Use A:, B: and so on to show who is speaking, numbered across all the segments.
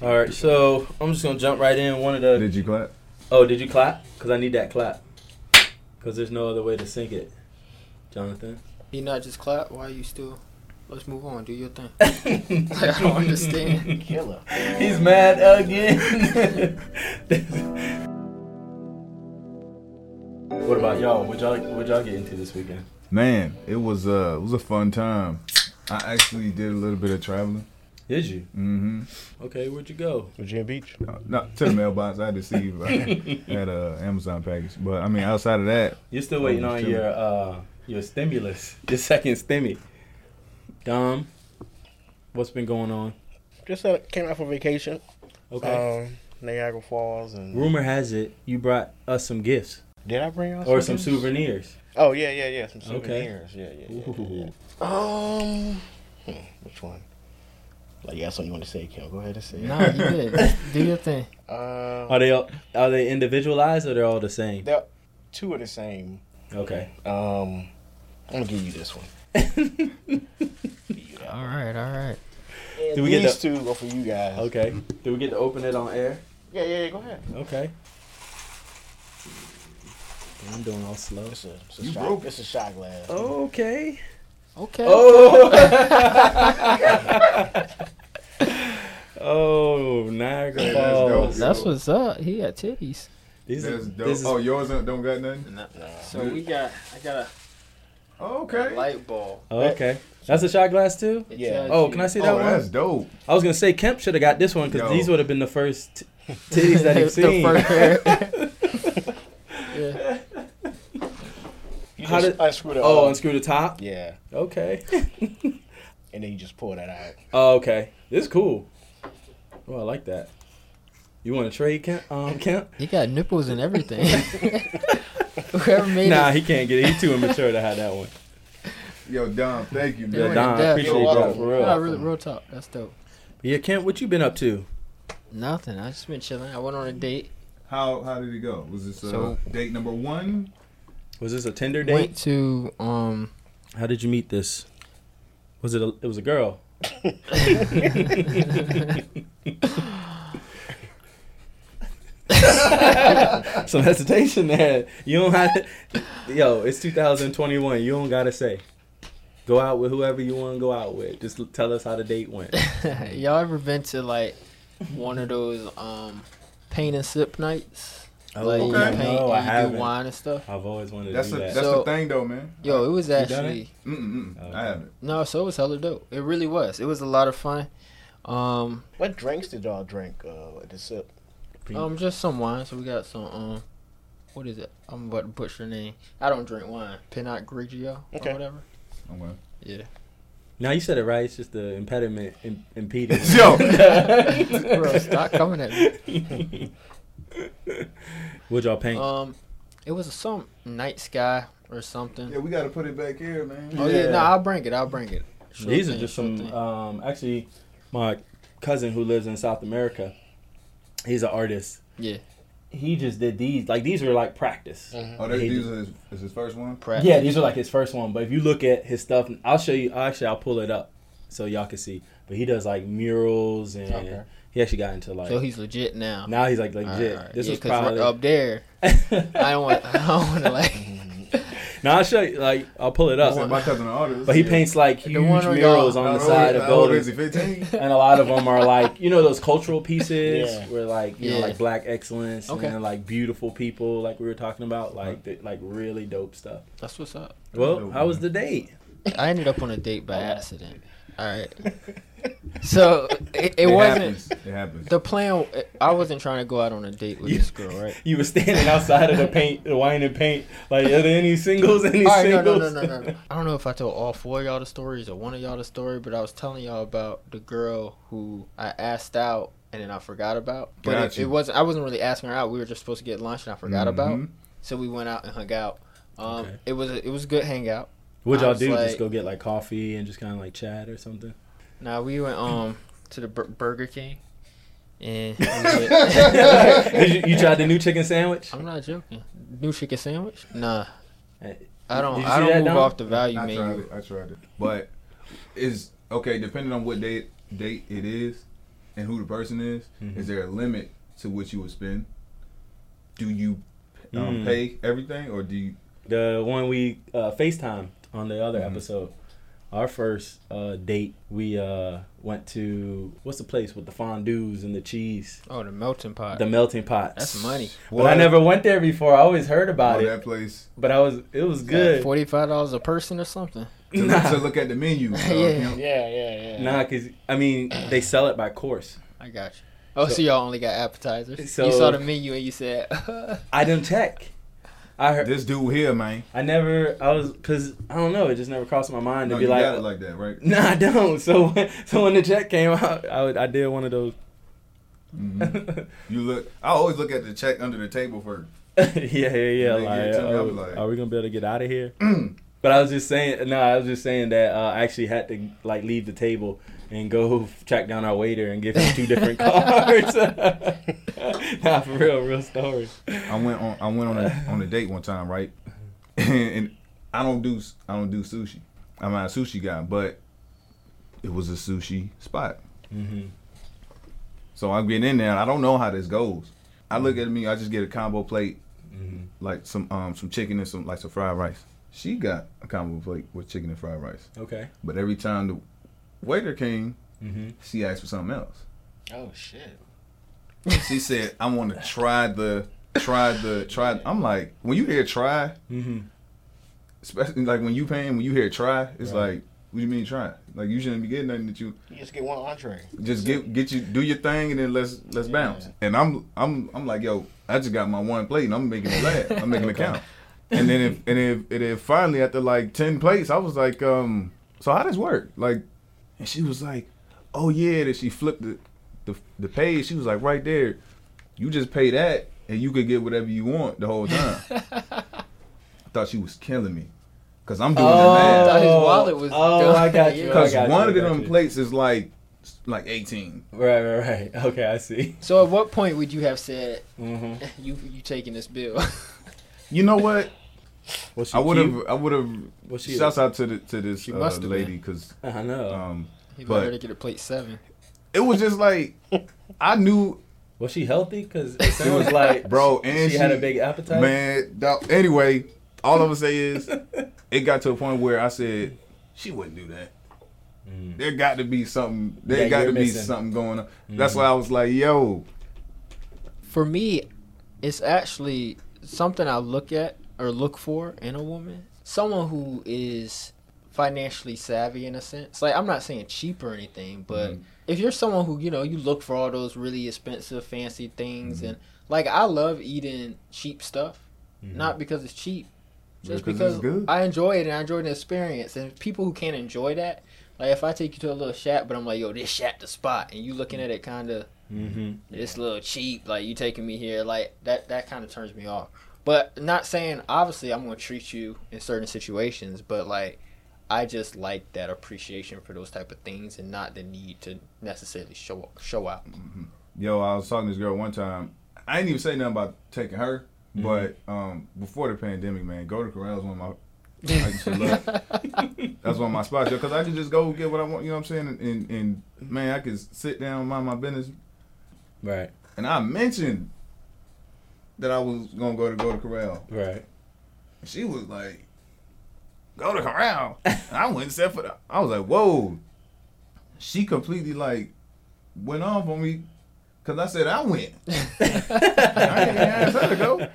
A: All right, so I'm just gonna jump right in. One of the
B: Did you clap?
A: oh, did you clap? Cause I need that clap. Cause there's no other way to sync it, Jonathan.
C: You not just clap. Why are you still? Let's move on. Do your thing. Like, I don't understand.
D: Killer.
A: He's mad again. what about y'all? What y'all what y'all get into this weekend?
B: Man, it was uh, it was a fun time. I actually did a little bit of traveling.
A: Did you?
B: Mm-hmm.
A: Okay, where'd you go?
D: Virginia Beach.
B: No, no, to the mailbox. I had to see if I had a Amazon package. But I mean, outside of that,
A: You're still waiting on your uh your stimulus, your second stimmy. Dom, what's been going on?
D: Just uh, came out for vacation.
A: Okay.
D: Um, Niagara Falls and.
A: Rumor has it you brought us some gifts
D: Did I bring y'all
A: or some
D: gifts?
A: souvenirs.
D: Oh yeah, yeah, yeah. Some
A: Okay.
D: souvenirs. Yeah, yeah, yeah, yeah, yeah. Um, hmm, which one? Like, you got something you want to say, Kim? Go ahead and say. it.
C: Nah, you good. Do your thing.
D: Uh,
A: Are they all, are they individualized or they're all the same?
D: they're two are the same.
A: Okay.
D: Um, I'm gonna give you this one. Give you that
C: All
D: one.
C: right, all right.
D: And
A: Do we get
D: these
A: the-
D: two are for you guys.
A: Okay. Do we get to open it on air?
D: Yeah, yeah, yeah. Go ahead.
A: Okay. I'm doing all slow.
D: It's a, it's a
B: You
D: shot.
B: broke.
D: It's a shot glass.
A: Okay.
C: Okay.
A: Oh. oh, Niagara
B: That's dope.
A: Falls.
C: That's what's up. He got titties.
A: These
B: that's
A: are,
B: dope.
A: this is,
B: oh, yours don't don't got nothing.
D: Nah, nah.
C: So we got. I got a
B: Oh, okay.
C: light bulb.
A: oh, okay. That's a shot glass too.
C: It
D: Yeah.
A: Oh, can I see oh, that
B: Oh,
A: one?
B: that's dope.
A: I was gonna say Kemp should have got this one because these would have been the first t- titties that he's
C: The
A: seen.
C: first pair. yeah.
D: You
A: How
D: just
A: did-
D: unscrew the.
A: oh,
D: uh,
A: unscrew the top.
D: Yeah,
A: Okay.
D: and then you just pull that out.
A: oh, okay. This is cool. Oh, I like that. You want to trade Kemp? Um, Kemp?
C: He got nipples and everything. Whoever made
A: Nah,
C: it.
A: he can't get it. He's too immature to have that one.
B: Yo, Dom, thank you,
C: they
A: Yeah,
B: man.
C: went in
A: Don, appreciate
D: You're
A: that for real.
C: Nah, really, real talk. That's dope.
A: Yeah, Kemp, what you been up to?
C: Nothing. I just been chilling. I went on a date.
B: How how did it go? Was this uh,
C: So-
B: date number one?
A: Was this a Tinder date?
C: Went to um.
A: How did you meet this? Was it? A, it was a girl. Some hesitation there. You don't have to. Yo, it's 2021. You don't gotta say. Go out with whoever you want to go out with. Just tell us how the date went.
C: Y'all ever been to like one of those um paint and sip nights? Like you paint
A: Oh, No, I
C: and you
A: haven't.
C: do wine and stuff.
A: I've always wanted
B: That's
A: to
B: a,
A: do that.
B: that's
C: So-
B: the thing though, man.
C: Yo, it was
A: done it?
C: actually
B: Mm mm.
A: Okay.
B: I haven't.
C: no, so it was hella dope. It really was. It was a lot of fun. Um,
D: What drinks did y'all drink uh, at the sip?
C: um, just some wine. So we got some um, what is it? I'm about to butcher the name. I don't drink wine. Pinot Grigio
D: Okay.
C: or whatever.
B: Okay.
C: Yeah.
A: now you said it right. It's just the impediment Im- impeding.
B: Yo.
C: Bro, stop coming at me.
A: Would y'all paint?
C: Um, it was some night sky or something.
B: Yeah, we gotta put it back here, man.
C: Oh yeah,
A: Yeah.
C: no, I'll bring it. I'll bring it. Sure
A: These are just
C: sure
A: some.
C: thing.
A: Um, actually, my cousin who lives in South America, he's an artist.
C: yeah,
A: He just did these. Like these were like practice.
B: Oh, that,
A: He
B: these are his, is his first one.
C: practice.
A: Yeah, these are like his first one. But if you look at his stuff, I'll show you. Actually, I'll pull it up so y'all can see. But he does like murals and
D: Okay.
A: He actually got into like.
C: So he's legit now.
A: now he's like
C: All right,
A: legit.
C: all right.
A: This
C: yeah,
A: was
C: 'cause
A: probably.
C: up there. I don't want. I don't want to like.
A: now I'll show you. Like I'll pull it up.
B: my cousin an artist.
A: But he paints like huge
C: one
A: murals on the side of
B: how old is
A: buildings. and a lot of them are like you know those cultural pieces
D: Yeah.
A: where like you know like black excellence
C: Okay.
A: and like beautiful people like we were talking about like uh-huh. th- like really dope stuff.
C: That's what's up.
A: Well,
B: dope,
A: how was the date?
C: I ended up on a date by oh. accident. All right. So it, it, wasn't
B: Happens. It happens.
C: the plan. I wasn't trying to go out on a date with
A: You-
C: this girl, right?
A: You were standing outside of the paint, the wine and paint. Like, are there any singles? Any
C: right, no,
A: singles?
C: no, no, no, no. I don't know if I told all four of y'all the stories or one of y'all the story, but I was telling y'all about the girl who I asked out and then I forgot about. But
B: Got
C: it, it wasn't. I wasn't really asking her out. We were just supposed to get lunch and I forgot about.
B: Mhm.
C: So we went out and hung out. Um,
A: Okay.
C: it was a, it was a good hangout.
A: What'd y'all do?
C: like-
A: just go get like coffee and just kind of like chat or something?
C: Now we went um to the Bur- Burger King, and we
A: you, you tried the new chicken sandwich?
C: I'm not joking. New chicken sandwich? Nah,
A: Hey,
C: I don't.
A: Did you
C: I don't
A: that,
C: move
A: Dom?
C: off the value
B: I
C: menu.
B: tried it. I tried it. But is okay depending on what date date it is. and who the person is,
A: Mhm.
B: is there a limit to what you would spend? Do you um,
A: Mm.
B: pay everything, or do you?
A: The one we uh, FaceTime on the other
B: Mhm.
A: episode. Our first uh, date, we uh, went to what's the place with the fondues and the cheese,
C: Oh, the melting pot.
A: the melting pot.
C: That's money.
A: But I never went there before. I always heard about
B: Oh,
A: it,
B: that place
A: but I was it was good.
C: Forty five dollars a person or something.
B: to,
A: Nah.
B: to look at the menu. uh,
C: Yeah.
B: Kim.
D: Yeah, yeah, yeah.
A: Nah, cause I mean they sell it by course.
C: I got you. Oh, so,
A: So-
C: y'all only got appetizers.
A: So-
C: you saw the menu and you said,
A: I didn't check. I heard.
B: This dude here, man.
A: I never. I was because I don't know. It just never crossed my mind to
B: No,
A: be
B: you
A: like,
B: got it like that, right?
A: Nah, I don't. So when, so when the check came out, I would, I did one of those.
B: Mhm. You look. I always look at the check under the table first.
A: yeah, yeah, yeah. Like,
B: give it to me,
A: oh,
B: I'm like-
A: are we gonna be able to get out of here? but I was just saying. No, I was just saying that uh, I actually had to like leave the table and go track down our waiter and give him two different cards. nah, for real, real story.
B: I went on. I went on a on a date one time, right? and I don't do I don't do sushi. I'm not a sushi guy, but it was a sushi spot.
A: Mm-hmm.
B: So I'm getting in there, and I don't know how this goes. I look at me. I just get a combo plate,
A: Mm-hmm.
B: like some um some chicken and some like some fried rice. She got a combo plate with chicken and fried rice.
A: Okay.
B: But every time the waiter came,
A: Mm-hmm.
B: she asked for something else.
D: Oh shit.
B: She said, "I want to try the try the try." I'm like, when you hear try,
A: Mm-hmm.
B: especially like when you paying, when you hear try, it's
A: Right.
B: like, what do you mean try? Like you shouldn't be getting nothing that you
D: You just get one entree.
B: just get get you do your thing and then let's let's
D: Yeah.
B: bounce. And I'm I'm I'm like, yo, I just got my one plate and I'm making it last. I'm making it count. And then if and if and then finally after like ten plates, I was like, um, so how does work? Like, and she was like, oh yeah, that she flipped the the the page. She was like, right there, you just pay that and you could get whatever you want the whole time. I thought she was killing me. Cause I'm doing the math.
C: thought his wallet was
A: Oh,
C: done.
A: I got you.
B: Cause
A: got
B: one
A: I
B: of
A: got
B: them
A: you.
B: plates is like like 18.
A: Right, right, right. Okay, I see.
C: So at what point would you have said
A: Mm-hmm.
C: you you taking this bill?
B: You know what?
A: Was she
B: I would have. I would have.
A: Was she?
B: Shouts out to the to this
C: She
B: uh, lady because
A: I know.
B: um,
C: you
B: But-
C: better get a plate seven.
B: it was just like I knew,
A: was she healthy? Because it sounds like
B: bro, and
A: she, had a big appetite.
B: man. dog- anyway, all I'm gonna say is it got to a point where I said she wouldn't do that.
A: Mm.
B: There got to be something. There
A: Yeah,
B: got
A: you're
B: to be
A: missing.
B: something going on. That's
A: Mhm.
B: why I was like, yo,
C: For me, it's actually something I look at or look for in a woman. Someone who is financially savvy in a sense. Like I'm not saying cheap or anything, but
B: Mhm.
C: if you're someone who, you know, you look for all those really expensive fancy things
B: Mhm.
C: and like I love eating cheap stuff.
A: Mhm.
C: Not because it's cheap. Just
B: Because
C: because. I enjoy it and I enjoy the experience. And people who can't enjoy that, like if I take you to a little shack, but I'm like, yo, this shack the spot, and you looking at it kind of
A: Mm-hmm.
C: it's a little cheap. Like you taking me here, like that. That kind of turns me off. But not saying obviously I'm gonna treat you in certain situations, but like I just like that appreciation for those type of things and not the need to necessarily show show out.
B: yo, I was talking to this girl one time. I didn't even say nothing about taking her,
A: Mhm.
B: but um, before the pandemic, man, Golden Corral is one of my I used to love. That's one of my spots, yo, because I could just go get what I want. You know what I'm saying? And, and, and man, I could sit down, mind my business.
A: Right,
B: And I mentioned that I was gonna go to Golden Corral.
A: right.
B: She was like, "Golden Corral." And I went and said for the. I was like, "Whoa!" She completely like went off on me because I said I went. I ain't ask her to go.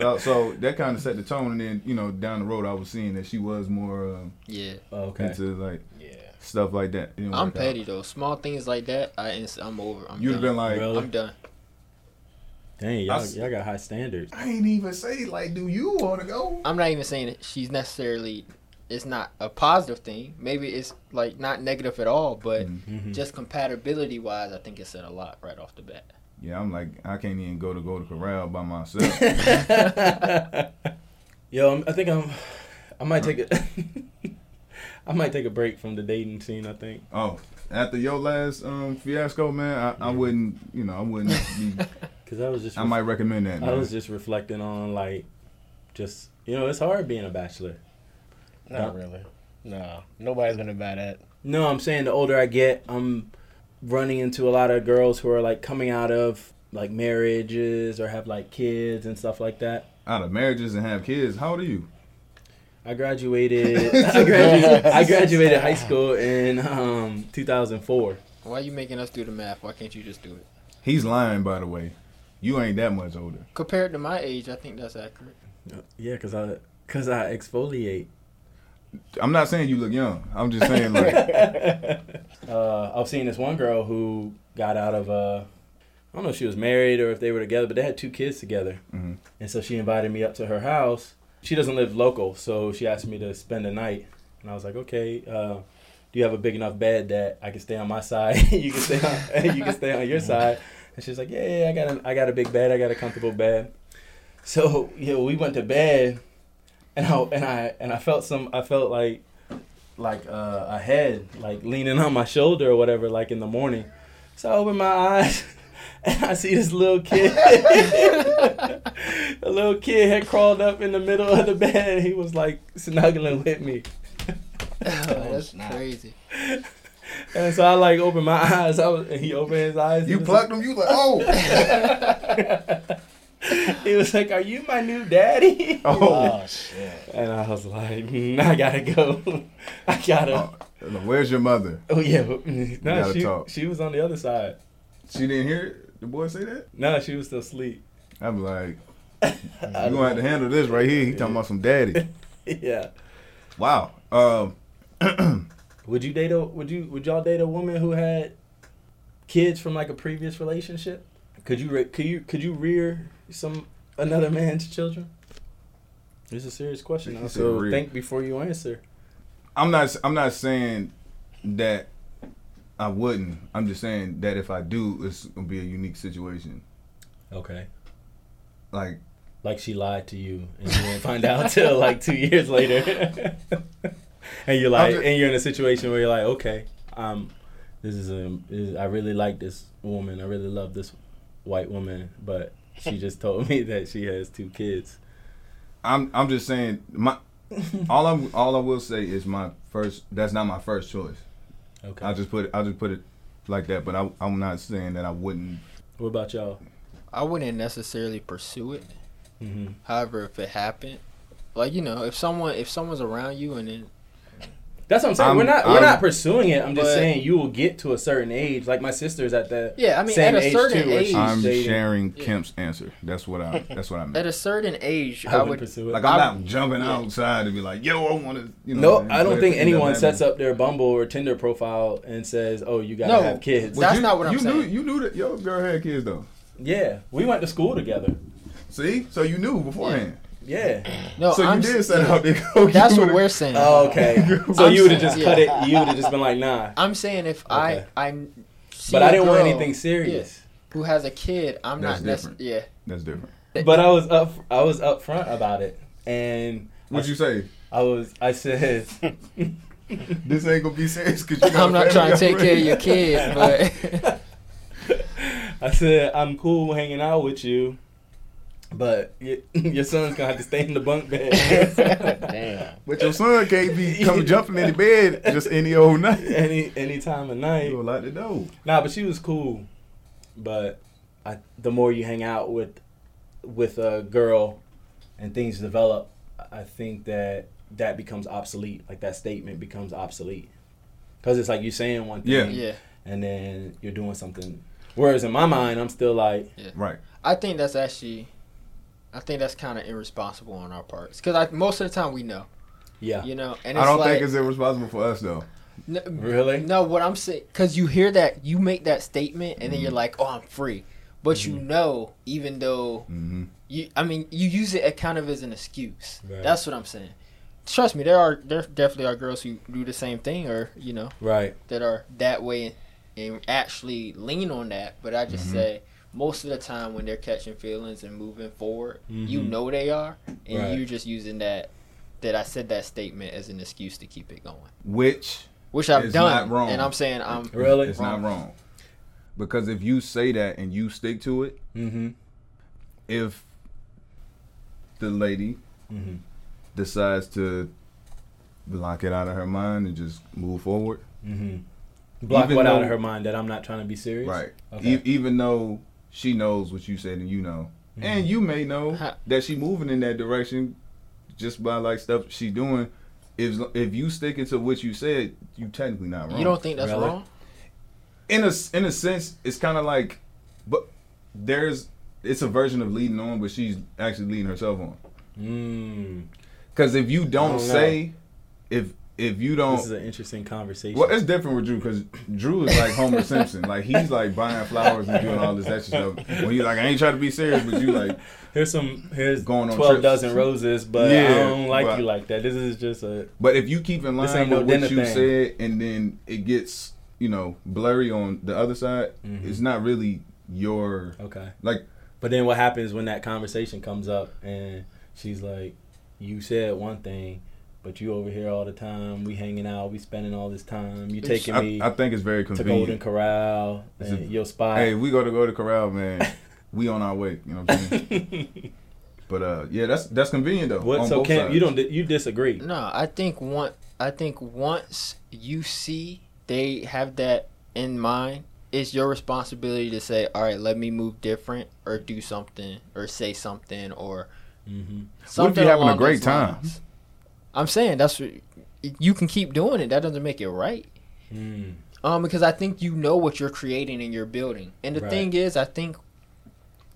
B: So, so that kind of set the tone, and then you know down the road I was seeing that she was more uh,
C: yeah,
A: Okay.
B: into like
D: Yeah.
B: stuff like that. It didn't
C: I'm
B: work out.
C: petty though. Small things like that, I inst- I'm over. I'm
B: You'd have
C: done.
B: been like,
A: Really?
C: I'm done.
A: Dang, y'all,
B: s-
A: y'all got high standards.
B: I ain't even say like, do you want to go?
C: I'm not even saying that she's necessarily. It's not a positive thing. Maybe it's like not negative at all, but
B: Mhm.
A: Mhm.
C: just compatibility wise, I think it said a lot right off the bat.
B: Yeah, I'm like, I can't even go to Golden Corral by myself.
A: Yo, I'm, I think I'm. I might take it. I might take a break from the dating scene. I think.
B: oh, after your last um, fiasco, man, I, I wouldn't, you know, I wouldn't be.
A: Cause I was just.
B: I might recommend that.
A: I
B: Man.
A: was just reflecting on like, just you know, it's hard being a bachelor.
D: Not really. No. Nobody's gonna buy that.
A: No, I'm saying the older I get, I'm running into a lot of girls who are like coming out of like marriages or have like kids and stuff like that.
B: Out of marriages and have kids. How old are you?
A: I graduated. I graduated. I graduated high school in um, 2004.
C: Why are you making us do the math? Why can't you just do it?
B: He's lying, by the way. You ain't that much older.
C: Compared to my age, I think that's accurate.
A: Yeah, cause I cause I exfoliate.
B: I'm not saying you look young. I'm just saying like
A: uh, I was seeing this one girl who got out of uh, I don't know if she was married or if they were together, but they had two kids together,
B: Mhm.
A: and so she invited me up to her house. She doesn't live local, so she asked me to spend the night, and I was like, okay. Uh, do you have a big enough bed that I can stay on my side? you can stay on you can stay on your side. And she's like, yeah, yeah, I got a, I got a big bed. I got a comfortable bed. So yeah, we went to bed, and I and I and I felt some. I felt like like uh, a head like leaning on my shoulder or whatever, like in the morning. So I open my eyes. And I see this little kid. a little kid had crawled up in the middle of the bed. And he was like snuggling with me.
C: that's crazy.
A: And so I like opened my eyes. I was, and he opened his eyes. He
B: you
A: was
B: plucked him. You like oh
A: Like, he was like, "Are you my new daddy?"
B: oh.
D: Oh shit.
A: And I was like, mm, "I gotta go. I gotta."
B: Oh, Where's your mother?
A: Oh yeah, but- no,
B: gotta
A: she
B: talk.
A: she was on the other side.
B: She didn't hear the boy say that.
A: No, she was still asleep.
B: I'm like,
A: I
B: you gonna have to handle this right here. He talking about some daddy.
A: yeah.
B: Wow. Um.
A: Would you date a would you would y'all date a woman who had kids from like a previous relationship? Could you could you could you rear some another man's children? It's a serious question. Now, so
B: rear.
A: think before you answer.
B: I'm not. I'm not saying that I wouldn't. I'm just saying that if I do, it's gonna be a unique situation.
A: Okay.
B: Like
A: Like she lied to you and you didn't find out till like two years later. and you're like,
B: just-
A: and you're in a situation where you're like, okay, um, this is a, this is, I really like this woman. I really love this white woman, but she just told me that she has two kids.
B: I'm. I'm just saying my. all I'm. All I will say is my first. That's not my first choice.
A: Okay.
B: I'll just put it. I'll just put it like that. But I, I'm not saying that I wouldn't.
A: what about y'all?
C: I wouldn't necessarily pursue it.
A: hmm
C: However, if it happened, like you know, if someone if someone's around you and then
A: That's what I'm saying.
B: I'm-
A: we're not we're not pursuing it. I'm just saying you will get to a certain age. Like my sister's at the
C: yeah, I mean,
A: same
C: at a
A: age
C: certain
A: too,
C: age,
B: I'm
A: dating.
B: sharing
C: Yeah.
B: Kemp's answer. That's what I. That's what I meant.
C: at a certain age,
A: I
C: I
A: would
C: would.
A: pursue it.
B: Like I'm
C: I-
B: not jumping
C: yeah.
B: outside to be like, yo, I want to. You
A: no,
B: know.
A: I don't think anyone sets up their Bumble or Tinder profile and says, "Oh, you gotta
C: No.
A: have kids."
B: But
C: That's
B: you-
C: not what I'm
B: you Knew,
C: saying.
B: you knew that your girl had kids though.
A: Yeah, we went to school together.
B: See, so you knew beforehand.
A: Yeah.
C: No,
B: so
C: I'm,
B: did set
C: yeah,
B: out to.
C: That's what we're saying.
A: Oh, okay. So
C: I'm
A: you would have
C: saying-
A: just
C: yeah.
A: cut it. You would have just been like, "Nah."
C: I'm saying if
A: Okay.
C: I I see
A: But
C: a
A: I didn't want anything serious.
C: who has a kid, I'm
B: That's
C: not necessarily
B: different.
C: yeah.
B: That's different.
A: But I was up. I was upfront about it, and
B: What'd you say?
A: I was. I said.
B: This ain't gonna be serious because you.
C: I'm not trying to take care of your
B: already.
C: kid, but
A: I said I'm cool hanging out with you, but y- your son's gonna have to stay in the bunk bed.
D: Damn.
B: But your son can't be coming jumping in the bed just any old night.
A: any any time of night.
B: You like the door.
A: Nah, but she was cool. But I, the more you hang out with with a girl and things develop, I think that that becomes obsolete. Like that statement becomes obsolete because it's like you're saying one thing,
B: Yeah.
C: yeah.
A: and then you're doing something. Whereas in my mind, I'm still like,
B: Right.
C: I think that's actually, I think that's kind of irresponsible on our parts because most of the time we know,
A: yeah,
C: you know, and
B: I don't
C: like,
B: think it's irresponsible for us though.
C: n-
A: really.
C: No, what I'm saying, because you hear that, you make that statement, and then you're
B: Mhm.
C: like, "Oh, I'm free," but you
A: Mm-hmm.
C: know, even though
B: Mm-hmm.
C: you, I mean, you use it a kind of as an excuse.
A: Right.
C: That's what I'm saying. Trust me, there are there definitely are girls who do the same thing, or you know,
A: Right.
C: that are that way and actually lean on that. But I just
B: Mhm.
C: say most of the time when they're catching feelings and moving forward, you
A: Mhm.
C: know they are, and
A: Right.
C: you're just using that that I said that statement as an excuse to keep it going,
B: Which
C: which I've
B: It's
C: done,
B: not wrong.
C: and I'm saying I'm
A: Really?
B: it's not wrong. Because if you say that and you stick to it,
A: Mm-hmm.
B: if the lady
A: Mm-hmm.
B: decides to block it out of her mind and just move forward,
A: Mm-hmm. Block
B: even
A: what out of her mind that I'm not trying to be serious.
B: Right.
A: Okay.
B: E- even though she knows what you said and you know,
A: Mm-hmm.
B: and you may know that she moving in that direction just by like stuff she doing. If if you sticking to what you said, you technically not wrong.
C: You don't think that's
A: Really?
C: wrong?
B: in a in a sense, it's kind of like, but there's it's a version of leading on, but she's actually leading herself on.
A: Mm,
B: Because if you don't,
A: don't know.
B: say, if if you don't,
A: this is an interesting conversation.
B: well, it's different with Drew because Drew is like Homer Simpson. Like he's like buying flowers and doing all this extra stuff. When you like, I ain't trying to be serious, but you like,
A: here's some here's
B: Going on
A: twelve
B: trips.
A: dozen roses, but I don't like
B: but-
A: you like that. This is just a
B: but if you keep in line
A: no
B: with what you
A: thing.
B: said, and then it gets you know blurry on the other side,
A: Mhm.
B: it's not really your
A: okay.
B: like.
A: But then what happens when that conversation comes up and she's like, "You said one thing, but you over here all the time. We hanging out. We spending all this time. You taking
B: I,
A: me
B: I think it's very
A: to
B: convenient.
A: Golden Corral
B: It's
A: and
B: a-
A: your spot."
B: Hey, we go to Golden Corral, man. we on our way. You know what I'm saying? but uh, yeah, that's that's convenient though.
A: what?
B: on
A: So
B: both
A: Cam,
B: sides.
A: you don't you disagree?
C: No, I think one. I think once you see they have that in mind, it's your responsibility to say, "All right, let me move different, or do something, or say something, or
A: Mm-hmm.
C: something."
B: having a great time?
C: lines. I'm saying that's you can keep doing it. That doesn't make it right.
A: Mm.
C: Um, because I think you know what you're creating and you're building. And the
A: Right.
C: thing is, I think,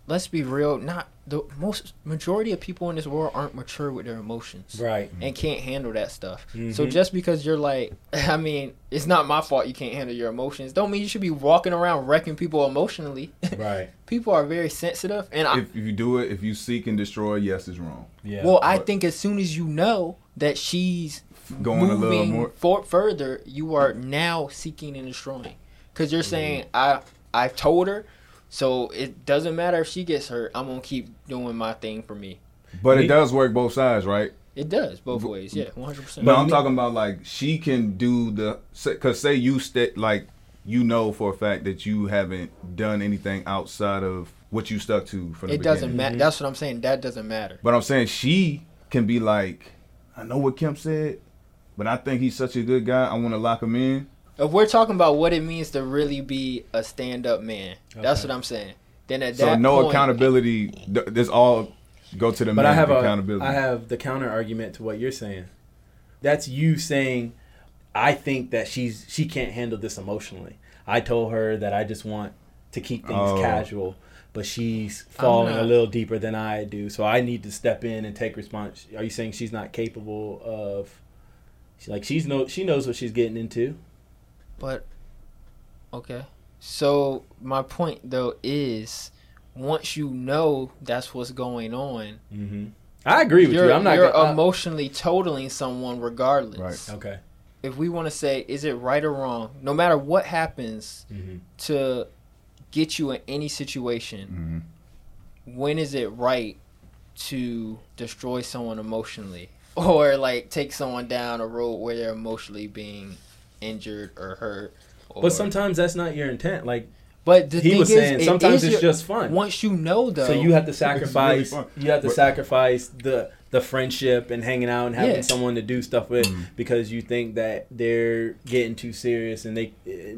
C: let's be real, not the most majority of people in this world aren't mature with their emotions
A: Right.
C: and can't handle that stuff. So
A: Mhm.
C: just because you're like, I mean, it's not my fault you can't handle your emotions. Don't mean you should be walking around wrecking people emotionally.
A: Right.
C: people are very sensitive, and I,
B: If, if you do it, if you seek and destroy, yes, it's wrong.
A: Yeah.
C: well, I
B: but-
C: think as soon as you know that she's
B: Going a little
C: moving
B: more.
C: for, further, you are now seeking and destroying. Because you're mm-hmm. saying I I told her, so it doesn't matter if she gets hurt. I'm gonna keep doing my thing for me.
B: But
A: Me-
B: it does work both sides, right?
C: It does both ways. Yeah, 100. percent
B: But I'm
A: me-
B: talking about like she can do the because say you st- like you know for a fact that you haven't done anything outside of what you stuck to from the
C: It doesn't
B: beginning.
C: matter. Mm-hmm. That's what I'm saying. That doesn't matter.
B: But I'm saying she can be like, I know what Kemp said, but I think he's such a good guy. I want to lock him in.
C: If we're talking about what it means to really be a stand-up man, that's what I'm saying. Then at
B: So
C: that
B: no
C: point,
B: accountability. th- This all go to the
A: But
B: man
A: I have a,
B: accountability.
A: I have the counter argument to what you're saying. That's you saying, I think that she's she can't handle this emotionally. I told her that I just want to keep things
B: Oh.
A: casual, but she's falling a little deeper than I do. So I need to step in and take response. Are you saying she's not capable of? She, like she's no, she knows what she's getting into.
C: But okay. So my point though is, once you know that's what's going on,
A: Mm-hmm. I agree with you. I'm not.
C: you're
A: gonna,
C: emotionally totaling someone regardless.
B: Right.
A: okay.
C: If we want to say, is it right or wrong? No matter what happens
A: Mm-hmm.
C: to get you in any situation,
B: Mhm.
C: when is it right to destroy someone emotionally or like take someone down a road where they're emotionally being injured or hurt? Or,
A: But sometimes that's not your intent. Like
C: but the
A: he
C: thing
A: was
C: is,
A: saying,
C: it
A: sometimes
C: is
A: it's
C: your-
A: just fun.
C: once you know though.
A: So you have to sacrifice.
B: fun.
A: you have to
B: But-
A: sacrifice the the friendship and hanging out and having
C: Yeah.
A: someone to do stuff with
B: Mhm.
A: because you think that they're getting too serious and they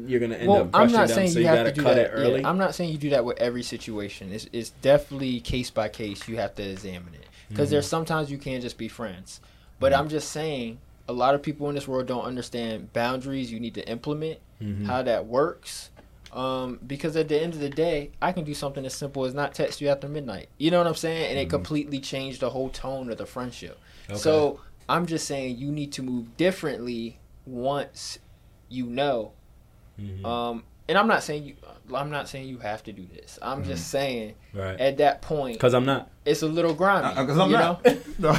A: you're gonna end
C: well,
A: up
C: I'm
A: crushing
C: not
A: them.
C: saying
A: so
C: you
A: you,
C: have
A: gotta
C: to do
A: cut
C: that.
A: it early.
C: Yeah, I'm not saying you do that with every situation. It's it's definitely case by case. You have to examine it because
A: Mhm.
C: there's sometimes you can't just be friends. But
A: Mm-hmm.
C: I'm just saying a lot of people in this world don't understand boundaries. You need to implement
A: Mhm.
C: how that works. Um, because at the end of the day, I can do something as simple as not text you after midnight. You know what I'm saying? And it
B: Mhm.
C: completely changed the whole tone of the friendship.
A: Okay.
C: So I'm just saying you need to move differently once you know.
A: Mhm.
C: Um, and I'm not saying you. I'm not saying you have to do this. I'm
B: Mm-hmm.
C: just saying
A: right.
C: at that point,
A: Because I'm not.
C: it's a little grimy.
B: Because Uh, I'm
C: you
B: not.
C: know,
B: No.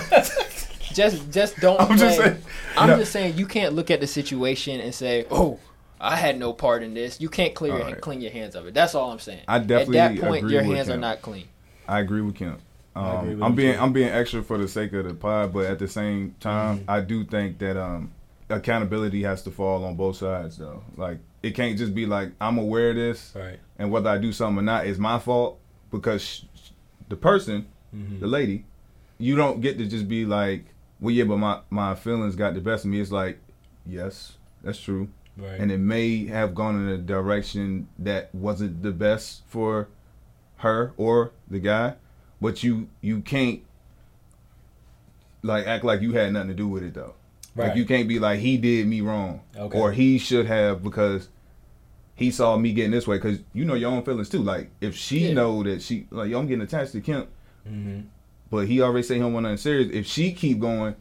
C: just just don't.
B: I'm just saying.
C: I'm
B: No.
C: just saying you can't look at the situation and say, "Oh, I had no part in this." You can't clear your,
B: Alright.
C: clean your hands of it. That's all I'm saying.
B: I definitely
C: at that point,
B: agree
C: your
B: with
C: hands are not clean.
B: I agree with Kemp. Um,
A: I agree with
B: I'm
A: him,
B: being
A: too.
B: I'm being extra for the sake of the pod, but at the same time,
A: Mhm.
B: I do think that um, accountability has to fall on both sides, though. Like it can't just be like I'm aware of this,
A: Right.
B: and whether I do something or not is my fault because sh- sh- the person,
A: Mhm.
B: the lady, you don't get to just be like, well, yeah, but my my feelings got the best of me. It's like, yes, that's true.
A: Right.
B: and it may have gone in a direction that wasn't the best for her or the guy, but you you can't like act like you had nothing to do with it though.
A: right.
B: Like you can't be like he did me wrong
A: Okay.
B: or he should have because he saw me getting this way because you know your own feelings too. Like if she
C: Yeah.
B: know that she like yo I'm getting attached to Kemp,
A: hmm
B: but he already say he don't want nothing serious. If she keep going,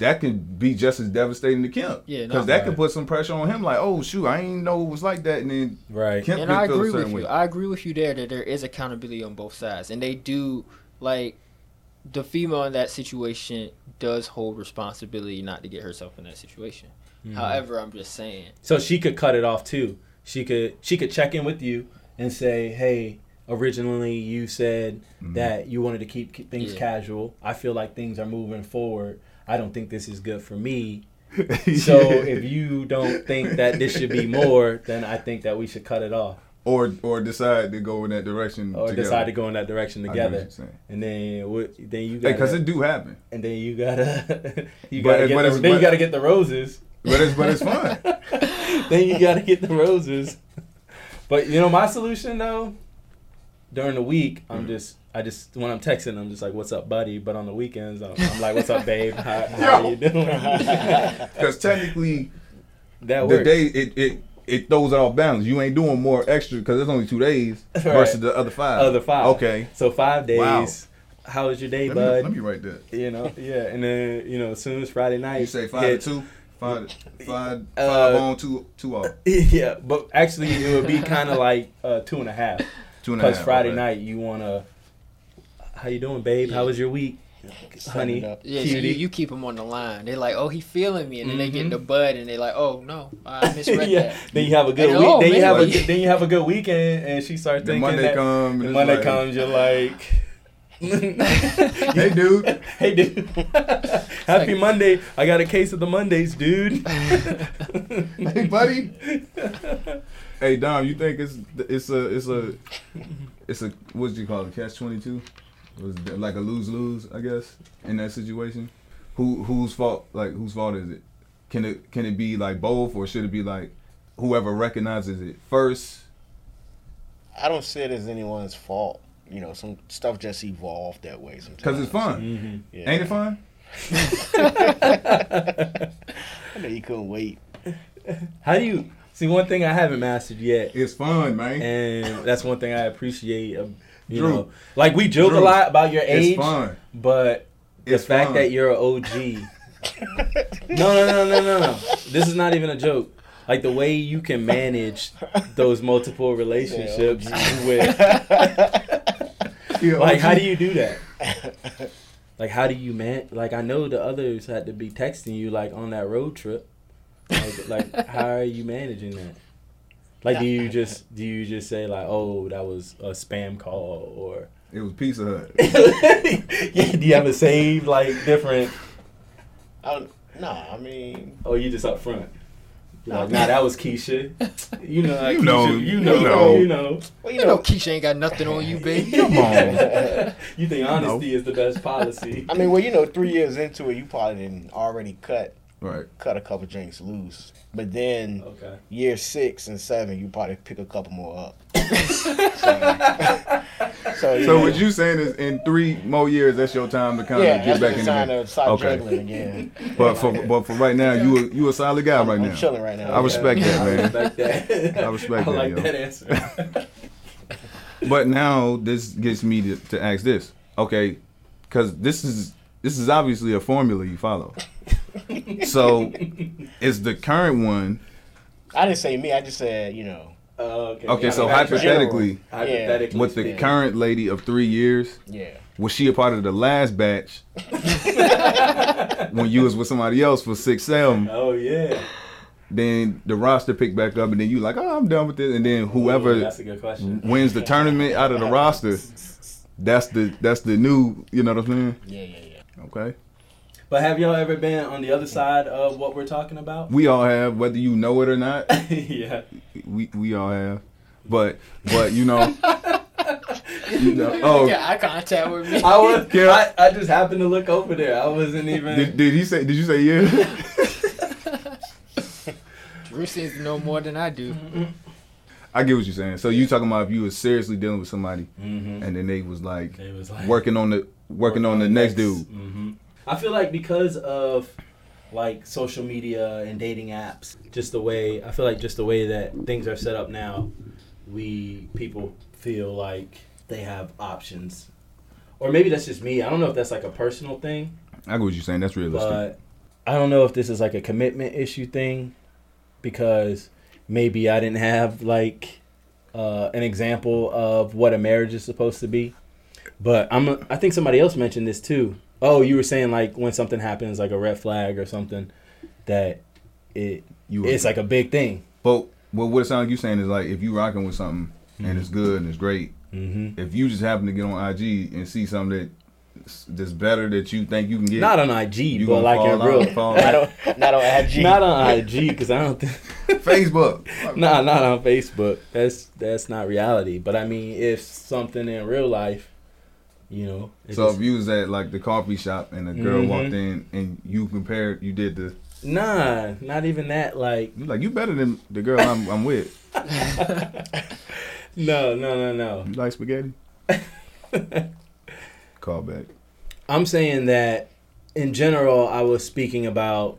B: that could be just as devastating to Kemp.
C: Yeah, no.
B: because that could put some pressure on him. Like oh shoot, I didn't know it was like that, and then
A: Right.
B: Kemp
C: and I
B: feel a
C: agree with you.
B: way.
C: I agree with you there that there is accountability on both sides, and they do like the female in that situation does hold responsibility not to get herself in that situation.
A: Mhm.
C: However, I'm just saying,
A: So she could cut it off too. She could she could check in with you and say, "Hey, originally you said
B: Mhm.
A: that you wanted to keep, keep things
C: Yeah.
A: casual. I feel like things are moving forward. I don't think this is good for me. So if you don't think that this should be more, then I think that we should cut it off
B: or or decide to go in that direction
A: or
B: together.
A: decide to go in that direction
B: I get what
A: together. And then what? Then you
B: Hey,
A: got
B: because it do happen,
A: and then you gotta you
B: But
A: gotta
B: it-
A: get
B: but
A: the, then you gotta get the roses.
B: but it's but it's fun.
A: then you gotta get the roses. But you know my solution though, during the week I'm just I just when I'm texting I'm just like what's up buddy, but on the weekends I'm, I'm like what's up babe, how, how
B: Yo.
A: you doing?
B: Because technically,
A: that
B: the day it, it it throws it off balance. You ain't doing more extra because it's only two days
A: Right.
B: versus the other five.
A: Other five.
B: Okay.
A: So five days.
B: Wow.
A: How was your day,
B: Let me,
A: bud?
B: let me write that.
A: You know, yeah, and then you know, as soon as Friday night,
B: You say five
A: hit-
B: to two, five, five,
A: Uh,
B: five on, two, two off,
A: yeah, but actually it would be kind of like uh, two and a half.
B: Two and a half.
A: Because Friday night you wanna, how you doing, babe? How was your week, honey?
C: yeah, so you, you keep them on the line. They're like, oh, he feeling me, and then they get in
A: Mhm.
C: the bud, and they're like, oh no, I misread
A: yeah.
C: that.
A: Then you have a good
C: And,
A: week.
C: oh,
A: then you have a then you have a good weekend, and she starts
B: Then
A: thinking
B: Monday
A: that
B: come. and
A: the Monday
B: like,
A: comes, you're like.
B: Hey, dude.
A: Hey, dude. Happy Monday. I got a case of the Mondays, dude.
B: Hey, buddy. Hey, Dom, you think it's it's a it's a it's a what do you call it? Catch twenty two? Was like a lose lose? I guess in that situation. Who whose fault? Like whose fault is it? Can it can it be like both, or should it be like whoever recognizes it first?
D: I don't see it as anyone's fault. You know, some stuff just evolved that way sometimes.
B: Because it's fun.
A: hmm
D: Yeah.
B: Ain't it fun?
D: I know you couldn't wait.
A: How do you see? One thing I haven't mastered yet,
B: It's fun, man.
A: and that's one thing I appreciate. um, You
B: Drew.
A: know, like we joke a lot about your age,
B: It's fun.
A: but the
B: It's
A: fact
B: fun.
A: that you're an OG. no, no, no, no, no, no. This is not even a joke. Like the way you can manage those multiple relationships with,
B: Yeah,
A: like, how do you do that? Like, how do you man? Like, I know the others had to be texting you like on that road trip. Like, like how are you managing that? Like, do you just do you just say like, oh, that was a spam call, or
B: It was Pizza Hut.
A: yeah, do you have a saved like different,
D: I don't, nah, I mean,
A: Oh, you just up front? Like, nah, that was Keisha. You know, like,
B: You know,
A: Keisha, you
B: you
A: know,
B: know.
A: you know.
D: well,
C: You know, Keisha ain't got nothing on you, baby.
B: Come on.
A: you think honesty is the best policy?
D: I mean, well, you know, three years into it, you probably didn't already cut
B: Right.
D: cut a couple drinks loose. But then
A: okay.
D: year six and seven, you probably pick a couple more up. so, so,
B: So what you saying is in three more years, that's your time to kind of
D: yeah,
B: get
D: that's
B: back
D: the
B: in
D: time
B: there.
D: to start
B: Okay.
D: juggling again.
B: But for but for right now, you a, you a solid guy right
D: I'm
B: now.
D: chilling right now.
B: I respect that, man.
A: I
B: man.
A: respect that.
B: I respect
A: I
B: that,
A: like
B: yo.
A: that answer.
B: But now this gets me to, to ask this, okay? Because this is this is obviously a formula you follow. So is the current one
D: I didn't say me. I just said you know.
A: Oh, okay.
B: okay? So
A: Hypothetically-
B: hypothetically,
A: hypothetically
B: with the
A: speaking.
B: current lady of three years,
D: Yeah.
B: was she a part of the last batch when you was with somebody else for six seven?
A: Oh yeah.
B: Then the roster picked back up, and then you like, oh, I'm done with this, and then whoever
A: Ooh, that's a good question.
B: wins the tournament out of the roster, that's the that's the new, you know what I'm saying?
D: Yeah, yeah, yeah.
B: Okay.
A: But have y'all ever been on the other side of what we're talking about?
B: We all have, whether you know it or not.
A: yeah.
B: We we all have, but but you know, you know. Oh,
C: Get eye contact with me.
A: I was.
B: Yeah.
A: I, I just happened to look over there. I wasn't even.
B: did, did he say? Did you say yeah?
C: Bruce seems to know more than I do.
B: I get what you're saying. So you talking about if you was seriously dealing with somebody
A: Mm-hmm.
B: and then they was like
A: It was like
B: working on the working on the next dude.
A: hmm I feel like because of like social media and dating apps, just the way I feel like just the way that things are set up now, we people feel like they have options, or maybe that's just me. I don't know if that's like a personal thing,
B: I get what you're saying. That's realistic.
A: but I don't know if this is like a commitment issue thing, because maybe I didn't have like uh, an example of what a marriage is supposed to be. But I'm I think somebody else mentioned this too. Oh, you were saying like when something happens like a red flag or something that it
B: you
A: it's like a big thing.
B: But what what it sounds like you saying is like if you rocking with something and
A: Mm-hmm.
B: it's good and it's great,
A: hmm
B: if you just happen to get on IG and see something that that's better that you think you can get,
A: Not on IG,
B: you
A: but like in real.
D: Not on, not on IG.
A: Not on IG because I don't think.
B: Facebook.
A: Nah, not on Facebook. That's that's not reality. But I mean, if something in real life, you know.
B: So if you was at like the coffee shop and a girl
A: Mhm.
B: walked in and you compared, you did the,
A: nah, not even that. Like,
B: you like you better than the girl I'm, I'm with.
A: no, no, no, no.
B: You like spaghetti? Call back.
A: I'm saying that in general, I was speaking about.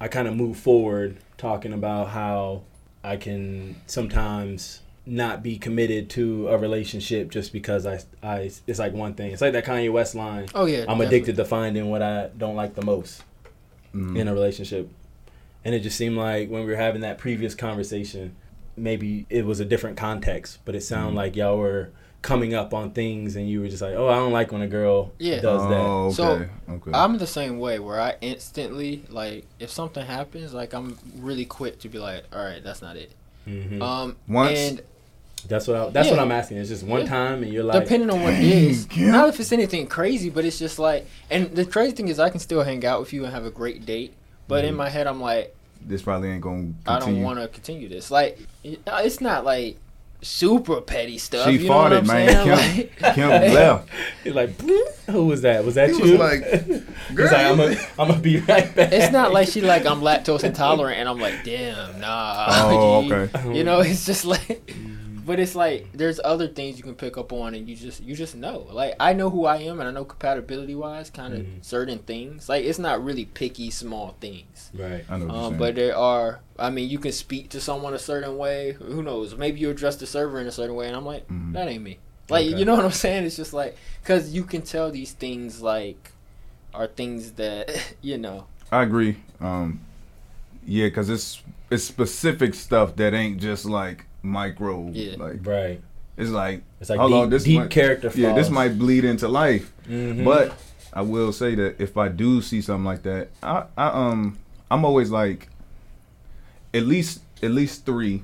A: I kind of moved forward talking about how I can sometimes not be committed to a relationship just because I, I it's like one thing. It's like that Kanye West line.
C: Oh yeah,
A: I'm
C: definitely.
A: addicted to finding what I don't like the most
B: Mhm.
A: in a relationship. And it just seemed like when we were having that previous conversation, maybe it was a different context, but it sounded
B: Mhm.
A: like y'all were coming up on things and you were just like, "Oh, I don't like when a girl
C: Yeah.
A: does that."
B: Oh, okay.
C: So,
B: okay.
C: I'm the same way where I instantly like if something happens, like I'm really quick to be like, all right, that's not it.
A: hmm
C: Um,
B: Once-
C: and
A: that's what I, that's what
C: Yeah.
A: I'm asking. It's just one
C: Yeah.
A: time and you're like,
C: depending on what it is,
B: Kim.
C: not if it's anything crazy, but it's just like, and the crazy thing is, I can still hang out with you and have a great date, but in
A: Mhm.
C: my head, I'm like,
B: this probably ain't gonna
C: I don't want to continue this. Like, it's not like super petty stuff.
B: She
C: you know what
B: farted,
C: I'm
B: man.
C: saying?
B: Kim,
C: Like-
B: Kim left.
A: You're like, who was that? Was that
B: He
A: you?
B: was like,
A: He's
B: girl,
A: like, I'm gonna I'm gonna be right back.
C: It's not like she like I'm lactose intolerant and I'm like, damn, nah.
B: Oh, okay.
C: You know, it's just like, but it's like there's other things you can pick up on and you just you just know. Like I know who I am and I know compatibility wise, kind of
A: Mhm.
C: certain things. Like it's not really picky small things.
A: right.
B: I know what you're
C: Um, but there are. I mean, you can speak to someone a certain way. Who knows? Maybe you address the server in a certain way, and I'm like,
B: Mhm.
C: that ain't me. Like,
A: Okay.
C: you know what I'm saying? It's just like, cause you can tell these things like are things that you know.
B: I agree. Um, yeah, because it's it's specific stuff that ain't just like micro.
C: Yeah.
B: Like
A: Right.
B: it's like
A: It's like
B: Hold
A: deep,
B: on, this
A: deep
B: might-
A: character flaws.
B: yeah, this might bleed into life.
A: Mhm.
B: But I will say that if I do see something like that, I, I um I'm always like at least at least three.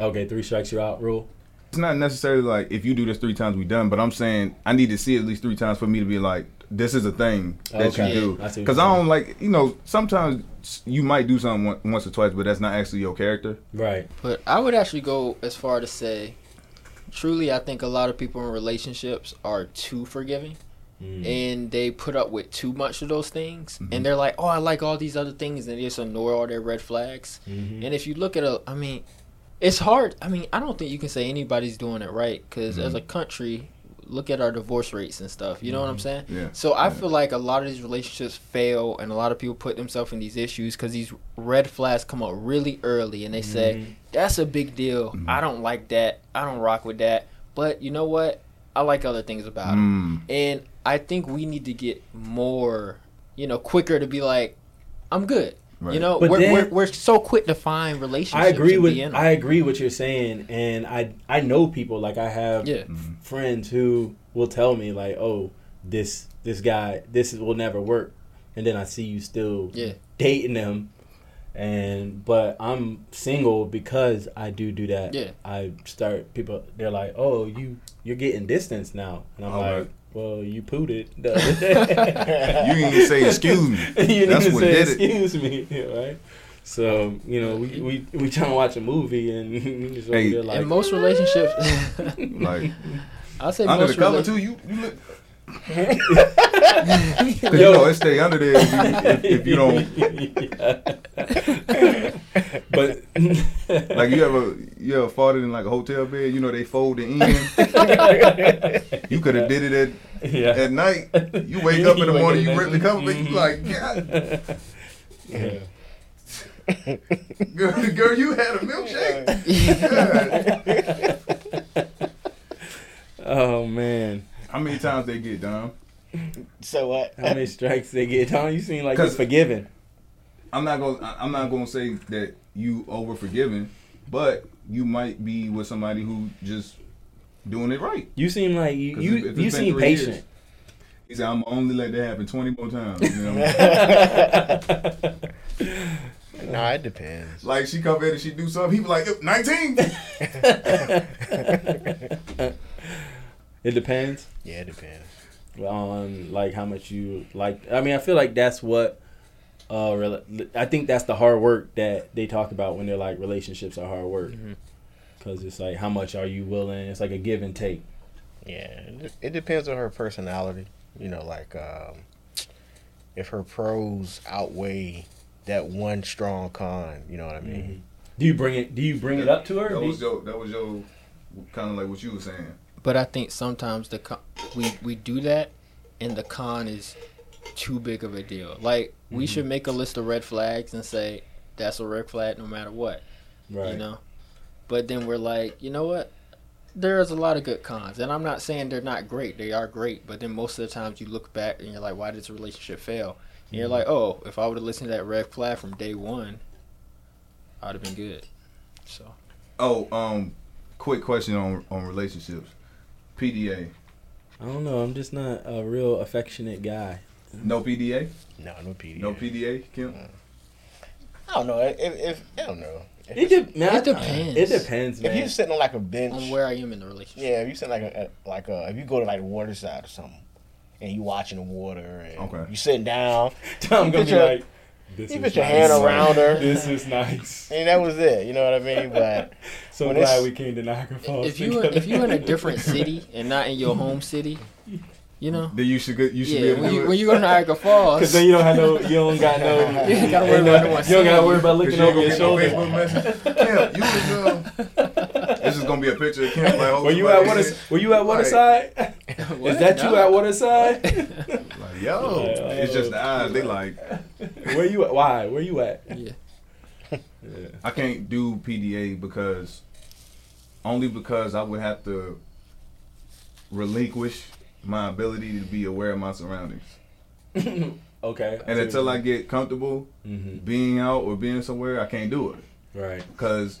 A: okay, three strikes you out rule.
B: It's not necessarily like if you do this three times we done, but I'm saying I need to see it at least three times for me to be like this is a thing that
A: Okay.
B: you do.
A: I see what
B: Because
A: you're
B: I don't like you know sometimes you might do something once or twice, but that's not actually your character.
A: Right.
C: But I would actually go as far to say, truly, I think a lot of people in relationships are too forgiving.
A: Mm.
C: and they put up with too much of those things
B: Mhm.
C: and they're like oh i like all these other things and they just ignore all their red flags
A: Mhm.
C: and if you look at a i mean it's hard i mean i don't think you can say anybody's doing it right because as
B: Mhm.
C: a country look at our divorce rates and stuff you know what i'm
A: Mhm.
C: saying
B: Yeah.
C: so i
B: Yeah.
C: feel like a lot of these relationships fail and a lot of people put themselves in these issues because these red flags come up really early and they say
A: Mhm.
C: that's a big deal
B: Mhm.
C: i don't like that i don't rock with that but you know what i like other things about it
B: Mm.
C: and I think we need to get more, you know, quicker to be like, I'm good.
B: Right.
C: You know,
A: But
C: we're,
A: then-
C: we're we're so quick to find relationships.
A: I agree
C: and
A: with
C: be.
A: I agree what you're saying, and I I know people like I have
C: yeah.
B: Mhm.
A: friends who will tell me like, oh, this this guy this will never work, and then I see you still
C: Yeah.
A: dating them, and but I'm single because I do do that.
C: Yeah.
A: I start people they're like, oh, you you're getting distance now, and I'm
B: Oh,
A: like.
B: right.
A: Well, you pooed it. the other day."
B: You didn't even say excuse me.
A: you
B: That's
A: need to
B: what
A: say
B: did it.
A: excuse me, right? So you know, we we, we trying to watch a movie and he's over
B: Hey,
A: there like
C: in most relationships,
B: Like
C: I'll say
B: under the
C: most
B: cover
C: rela-
B: too. You you look. Cause you know it stay under there if you, if, if you don't.
A: but
B: Like you ever you ever farted in like a hotel bed? You know they fold it in. you could have did it at
A: yeah.
B: at night. You wake up in the morning, you rip the cover, but
A: Mhm.
B: you like, God,
A: yeah.
B: girl, girl, you had a milkshake.
A: Oh man,
B: How many times they get done?
D: so what?
A: how many strikes they get? Tom, you seem like you're
B: 'Cause-
A: forgiven.
B: I'm not gonna I- I'm not gonna say that you over forgiving, but you might be with somebody who just doing it right.
A: You seem like you
B: 'Cause
A: you,
B: if it's
A: you
B: been
A: seem
B: three years-
A: patient.
B: He said, I'm only let that happen 20 more times. You know?
D: nah, it depends.
B: like she come in and she do something, he be like, 19.
A: It depends
D: Yeah, it depends.
A: on like how much you like. I mean, I feel like that's what. Uh, rela- I think that's the hard work that they talk about when they're like relationships are hard work, because it's like how much are you willing? It's like a give and take.
D: Yeah, it- it depends on her personality. You know, like um, if her pros outweigh that one strong con. You know what I mean?
A: Do you bring it? Do you bring it up to her?
B: That was
A: you-
B: your, that was your, kind of like what you were saying.
C: But I think sometimes the con- we we do that, and the con is too big of a deal. Like we should make a list of red flags and say that's a red flag no matter what.
A: right.
C: You know. But then we're like, you know what? There's a lot of good cons, and I'm not saying they're not great. They are great, but then most of the times you look back and you're like, why did this relationship fail? And you're like, oh, if I would have listened to that red flag from day one, I'd have been good. So
B: Oh, um, quick question on on relationships. PDA.
A: I don't know. I'm just not a real affectionate guy.
B: No PDA?
D: No, no PDA.
B: No PDA, Kim? Mm.
D: I don't know. If, if I don't know. If,
A: It, de- man,
C: It depends.
A: It depends, man.
D: if you're sitting on like a bench,
C: on where I am in the relationship.
D: yeah, if you sitting like a, a like a, if you go to like the water or something, and you watching the water, and
B: Okay.
D: you sitting down,
A: Tom
D: You
A: gonna be
D: your-
A: like, this
D: you
A: is
D: put your
A: nice.
D: hand around her.
A: This is nice.
D: and that was it. You know what I mean? But
A: So
D: When
A: glad we came to Niagara Falls.
C: If you if you in a different city and not in your home city, you know.
B: Then you should you should be
C: Yeah,
B: able to
C: when
B: do
C: you,
B: it.
C: when you go to Niagara Falls,
A: Because then you don't have no, you don't got no,
C: You ain't gotta worry
A: ain't
C: about
A: no-
C: no one
A: You don't gotta worry about looking over
B: gonna
A: your
B: get no
A: shoulder.
B: Facebook message. Kim, you was uh, this is gonna be a picture of Kim like holding
A: Were you at water?
B: hand.
A: Were you at Waterside?
C: What?
A: Is that you
C: No.
A: at Waterside?
B: Like, yo,
A: Yeah.
B: it's just the eyes. They like,
A: Where you at? Why? Where you at?
C: Yeah.
A: Yeah.
B: I can't do PDA because only because I would have to relinquish my ability to be aware of my surroundings.
A: okay.
B: And until I get comfortable
A: hmm
B: being out or being somewhere, I can't do it.
A: Right.
B: Because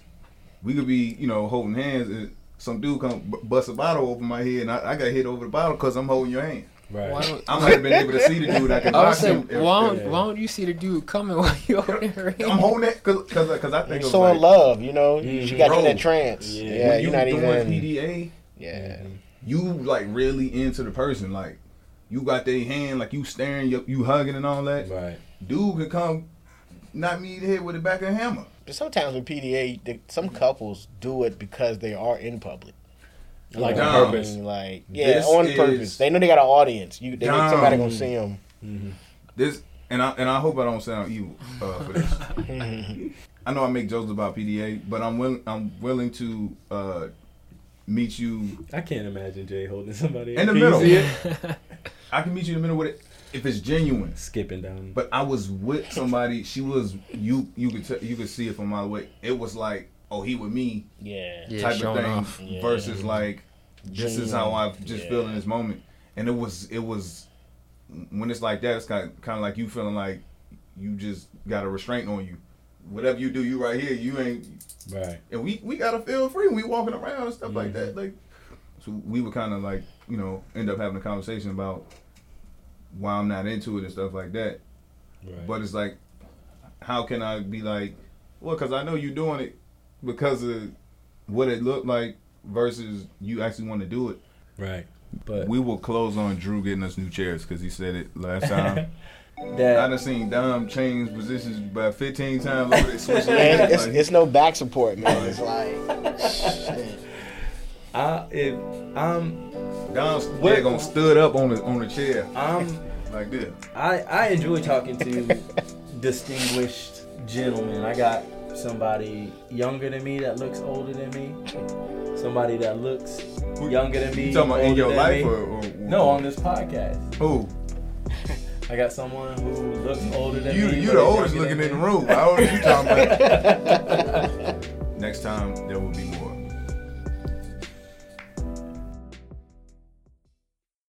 B: we could be, you know, holding hands and some dude come b- bust a bottle over my head and I, I got hit over the bottle because I'm holding your hand.
A: Right.
C: Why don't,
B: I might have been able to see the dude. I can
C: I would
B: watch
C: say,
B: him.
C: why don't, why don't you see the dude coming while you're holding her hand?
B: I'm holding it because because I think
D: you're
B: of
D: so
B: like,
D: in love, you know.
A: Mhm.
D: She got you in
B: Bro,
D: that trance.
A: yeah.
D: Yeah,
B: when you
D: you're not
B: doing
D: even.
B: PDA,
D: Yeah.
B: You like really into the person. Like you got their hand, like you staring, you, you hugging and all that.
A: Right.
B: Dude could come knock me in the head with the back of a hammer.
D: But sometimes with PDA, they, some couples do it because they are in public. Like
B: Dom.
D: on purpose, like yeah, on purpose. They know they got an audience. You, they
B: Dom.
D: somebody gonna see them.
A: hmm
B: This and I and I hope I don't sound evil uh, for this. I know I make jokes about PDA, but I'm willing I'm willing to uh, meet you.
A: I can't imagine Jay holding somebody
B: In the middle.
A: see it?
B: I can meet you in the middle with it if it's genuine.
A: Skipping down.
B: But I was with somebody. She was you. You could t- you could see it from a mile away. It was like, oh, he with me
D: Yeah.
C: Yeah,
B: type of
C: showing
B: thing
C: off.
D: Yeah.
B: versus like this is how I just feel in this moment. And it was it was when it's like that, it's kind of, kind of like you feeling like you just got a restraint on you. Whatever you do, you right here. You ain't.
A: right.
B: And we we gotta feel free. We walking around and stuff like
A: Mhm.
B: that. Like so, we would kind of like you know end up having a conversation about why I'm not into it and stuff like that.
A: Right.
B: But it's like, how can I be like, well, because I know you're doing it because of what it looked like versus you actually want to do it.
A: right. But
B: We will close on Drew getting us new chairs because he said it last time. I
A: that
B: done seen Dom change positions about 15 times over there switching.
D: Man,
B: hands,
D: it's,
B: like,
D: it's no back support, man. It's like shit.
A: I if I'm
B: Dom's
A: What-
B: yeah, gonna stood up on the on the chair
A: I'm
B: like this.
A: I I enjoy talking to distinguished gentlemen. I got somebody younger than me that looks older than me. Somebody that looks younger than me.
B: You talking about in your life
A: me.
B: or, or
A: No, on this podcast.
B: who?
A: I got someone who looks older than
B: You
A: me.
B: you
A: but
B: the oldest looking in the room. I don't know what you talking about. Next time there will be more.